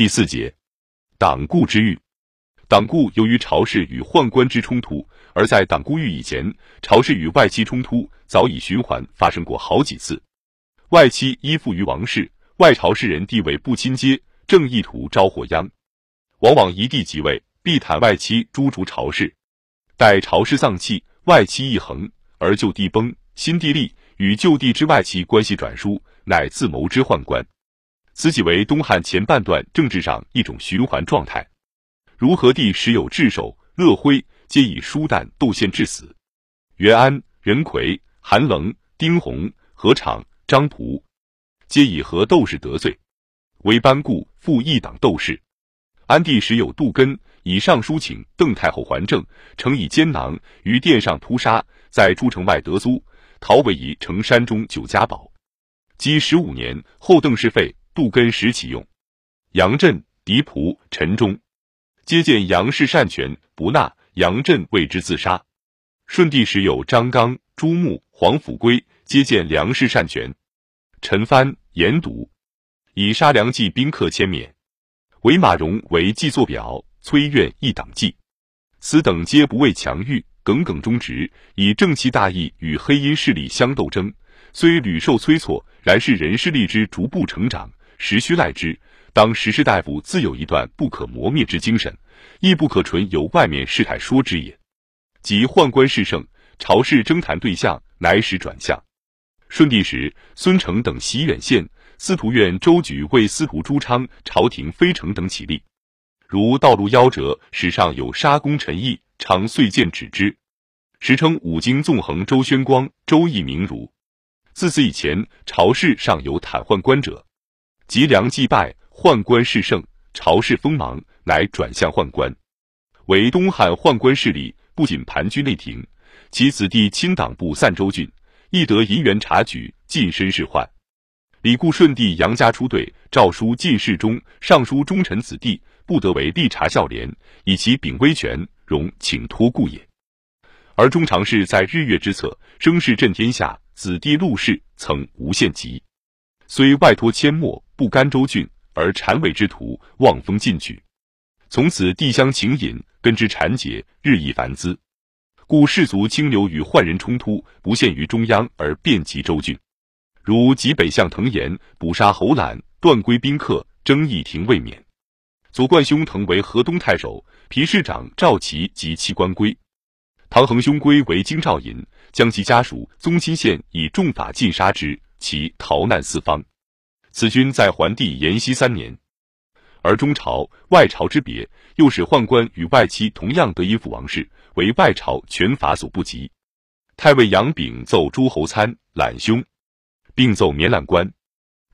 第四节，党锢之狱。党锢由于朝氏与宦官之冲突，而在党锢狱以前，朝氏与外戚冲突早已循环发生过好几次。外戚依附于王室，外朝士人地位不亲接，正意图招祸殃，往往一帝即位，必袒外戚诛除朝氏。待朝氏丧气，外戚一横，而旧帝崩，新帝立，与旧帝之外戚关系转疏，乃自谋之宦官。此即为东汉前半段政治上一种循环状态。如和帝时有智守、乐辉，皆以疏旦窦宪致死；元安、任奎、韩棱、丁弘、何昶、张仆，皆以和斗士得罪，为班固复一党斗士。安帝时有杜根，以上书请邓太后还政，诚以奸囊于殿上屠杀，在诸城外得租，陶为以城山中九家堡。积十五年后，邓氏废，杜根时启用。杨震、狄仆、陈忠。接见杨氏擅权不纳，杨震为之自杀。顺帝时有张刚、朱穆、黄甫圭接见梁氏擅权，陈蕃、严笃以杀梁冀宾客千免，韦马融为祭作表，崔苑一党纪，此等皆不畏强欲，耿耿忠直，以正气大义与黑阴势力相斗争。虽屡受摧挫，然是人事力之逐步成长，实需赖之。当时士大夫自有一段不可磨灭之精神，亦不可纯由外面事态说之也。即宦官势盛，朝事争谈对象乃使转向。顺帝时，孙承等袭远县，司徒院周举为司徒朱昌、朝廷非丞等起立。如道路夭折，史上有杀功臣义，常遂见止之。时称五经纵横周宣光、周易明儒。自此以前，朝事尚有袒宦官者，及梁祭败。宦官势盛，朝事锋芒，乃转向宦官。为东汉宦官势力不仅盘踞内廷，其子弟亲党部散州郡，亦得银元察举，近身仕宦。李固顺帝杨家出队，诏书进士中、尚书忠臣子弟不得为吏察校廉，以其秉威权，容请托故也。而中常侍在日月之侧，声势震天下，子弟陆氏曾无限极，虽外托阡陌，不甘州郡。而谄伪之徒望风进取，从此地乡情隐，根之缠结，日益繁滋。故士族清流与宦人冲突不限于中央，而遍及州郡。如济北相滕延捕杀侯览，断归宾客，争议庭未免。左冠兄腾为河东太守，皮市长赵齐及其官归。唐恒兄归为京兆尹，将其家属宗亲县以重法尽杀之，其逃难四方。此君在桓帝延熙三年，而中朝外朝之别，又使宦官与外戚同样得依附王室，为外朝权法所不及。太尉杨炳奏诸侯参揽兄，并奏免揽官。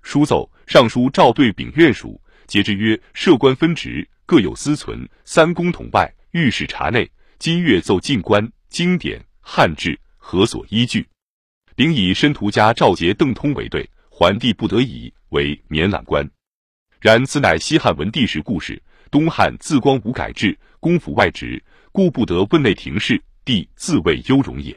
书奏尚书赵对秉院属，节之曰：设官分职，各有司存，三公统外，御史察内。今月奏进官，经典汉制何所依据？并以申屠家赵节、邓通为对。桓帝不得已为免览官，然此乃西汉文帝时故事。东汉自光武改制，公府外职，故不得问内廷事，帝自谓优容也。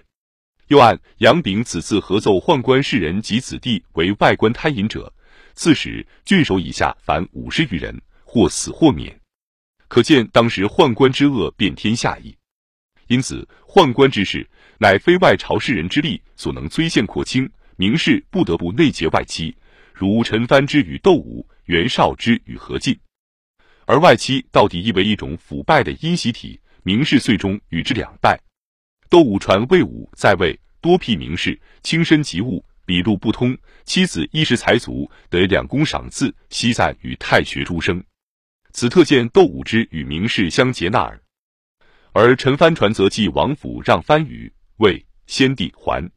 又按杨炳此次合奏宦官士人及子弟为外官贪淫者，刺史郡守以下凡五十余人，或死或免。可见当时宦官之恶遍天下矣。因此，宦官之事，乃非外朝士人之力所能摧陷廓清。明士不得不内结外戚，如陈蕃之与窦武、袁绍之与何进。而外戚到底亦为一种腐败的阴习体，明士最终与之两败。窦武传魏武在位，多辟明士，轻身及物，笔路不通。妻子一时才足，得两公赏赐，悉赞与太学诸生。此特见窦武之与明士相结纳耳。而陈蕃传则继王府，让番禺、魏先帝还。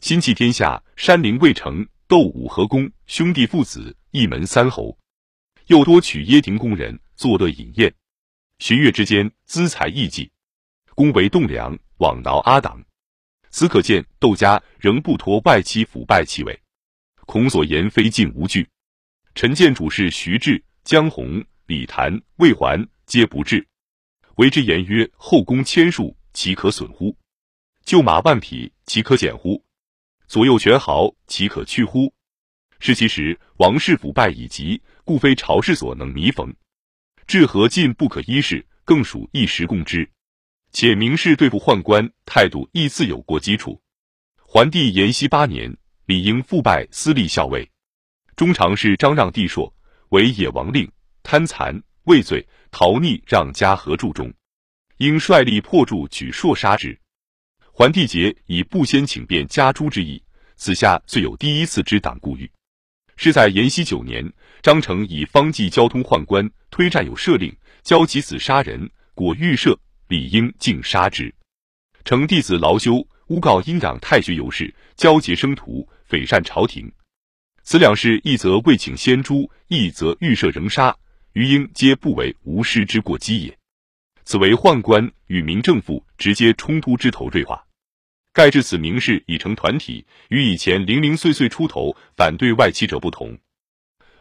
心系天下，山陵未成，窦武和公兄弟父子一门三侯，又多取掖庭宫人作乐饮宴，旬月之间资财异济，公为栋梁，枉挠阿党。此可见窦家仍不脱外戚腐败气味，孔所言非尽无据。陈建主事徐志、江洪、李谭、魏桓皆不至，为之言曰：“后宫千数，岂可损乎？旧马万匹，岂可减乎？”左右权豪，岂可去乎？是其实王室腐败已极，故非朝士所能弥缝。治何进不可一世，更属一时共之。且明氏对付宦官态度亦自有过基础。桓帝延熙八年，李应复拜司隶校尉，中常侍张让帝硕为野王令，贪残畏罪，逃逆，让家合住中。应率力破柱，举硕杀之。桓帝节以不先请便加诛之意，此下遂有第一次之党故狱。是在延熙九年，张成以方济交通宦官，推占有赦令，教其子杀人，果预赦，理应竟杀之。成弟子劳修诬告阴阳太学有事，交结生徒，匪善朝廷。此两事，一则未请先诛，一则预设仍杀，余应皆不为无师之过激也。此为宦官与民政府直接冲突之头锐化。盖至此明士已成团体，与以前零零碎碎出头反对外戚者不同。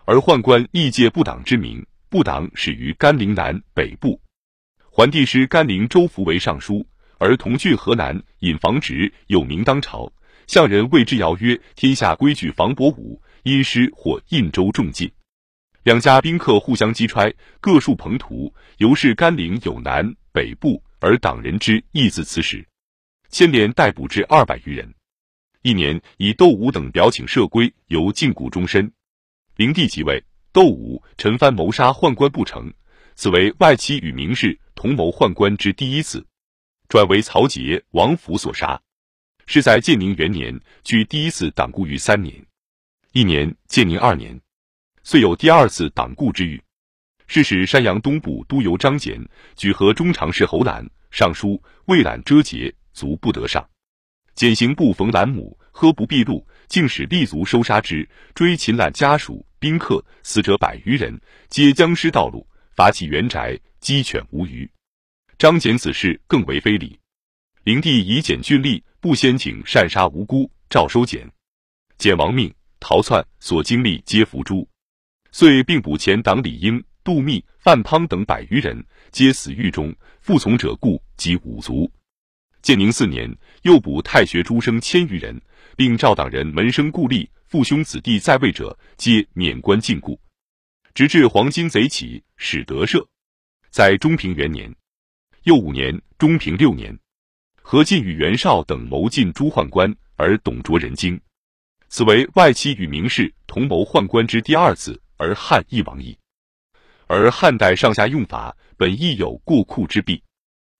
而宦官亦借不党之名，不党始于甘陵南北部。桓帝师甘陵周福为尚书，而同郡河南尹房直有名当朝。向人谓之谣曰：“天下规矩房伯武，因师或印州重进。”两家宾客互相击揣，各树朋图，由是甘陵有南北部，而党人之义自此始。牵连逮捕至二百余人。一年，以窦武等表请赦归，由禁锢终身。灵帝即位，窦武、陈蕃谋杀宦官不成，此为外戚与名士同谋宦官之第一次，转为曹节、王府所杀。是在建宁元年，距第一次党锢于三年。一年，建宁二年，遂有第二次党锢之狱。是使山阳东部都邮张俭举和中常侍侯览、尚书魏览遮节。卒不得上，减刑不逢兰母，喝不避路，竟使立足收杀之，追擒揽家属宾客，死者百余人，皆僵尸道路，伐其原宅，鸡犬无余。张俭此事更为非礼。灵帝以简峻吏，不先请擅杀无辜，诏收简。简亡命，逃窜，所经历皆伏诛。遂并捕前党李英、杜密、范滂等百余人，皆死狱中。附从者故及五族。建宁四年，又捕太学诸生千余人，并召党人门生故吏、父兄子弟在位者，皆免官禁锢。直至黄巾贼起，始得赦。在中平元年，又五年，中平六年，何进与袁绍等谋进诸宦官，而董卓人精。此为外戚与名士同谋宦官之第二次，而汉亦亡矣。而汉代上下用法本亦有过酷之弊。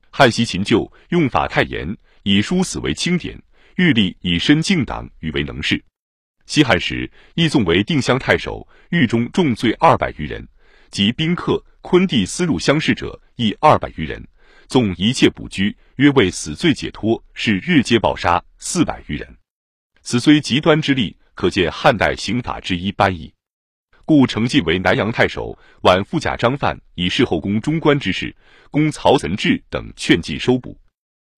汉袭秦旧，用法太严，以殊死为轻典，欲立以身敬党，与为能事。西汉时，义纵为定襄太守，狱中重罪二百余人，及宾客、昆弟私入乡试者，亦二百余人，纵一切捕拘，约为死罪解脱，是日皆暴杀四百余人。此虽极端之例，可见汉代刑法之一般矣。故承继为南阳太守，晚副甲张范以事后宫中官之事，公曹岑志等劝进收捕，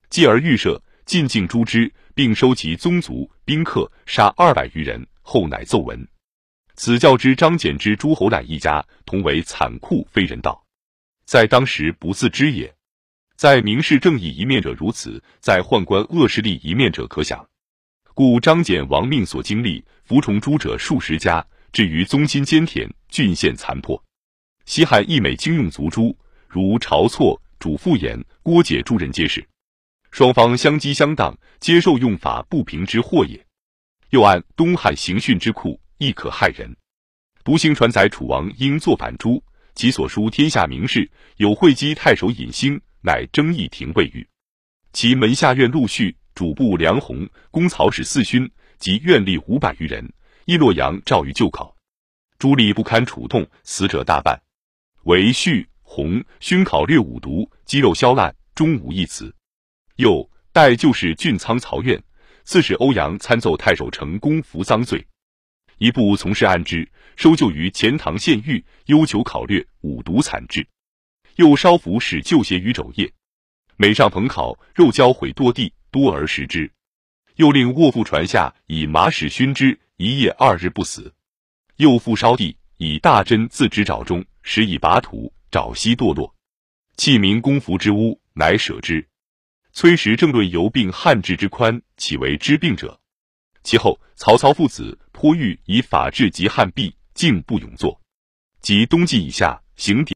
继而预设进境诛之，并收其宗族宾客，杀二百余人。后乃奏闻，此教之张柬之诸侯览一家，同为残酷非人道，在当时不自知也。在明示正义一面者如此，在宦官恶势力一面者可想。故张柬亡命所经历，服从诛者数十家。至于宗亲兼田，郡县残破。西汉亦美经用族诛，如晁错、主父偃、郭解诸人皆是。双方相激相当，接受用法不平之祸也。又按东汉刑讯之酷，亦可害人。独行传载楚王应作反诛，其所书天下名士有会稽太守尹兴，乃征议廷未遇。其门下院陆续主簿梁鸿、公曹使四勋及院吏五百余人。一洛阳诏于旧考，朱吏不堪楚痛，死者大半。为序洪勋考略五毒，肌肉消烂，终无一词。又代旧使郡仓曹院，刺史欧阳参奏太守成功服赃罪，一部从事安之，收就于钱塘县狱，忧求考略五毒惨治。又烧服使旧鞋于肘腋，每上棚烤，肉焦毁堕地，多而食之。又令卧覆船下，以马屎熏之。一夜二日不死，又复烧地，以大针自之爪中，使以拔土，爪息堕落。弃民公服之屋，乃舍之。崔实正论由病汉治之宽，岂为知病者？其后曹操父子颇欲以法治及汉弊，竟不永作。及冬季以下，行典。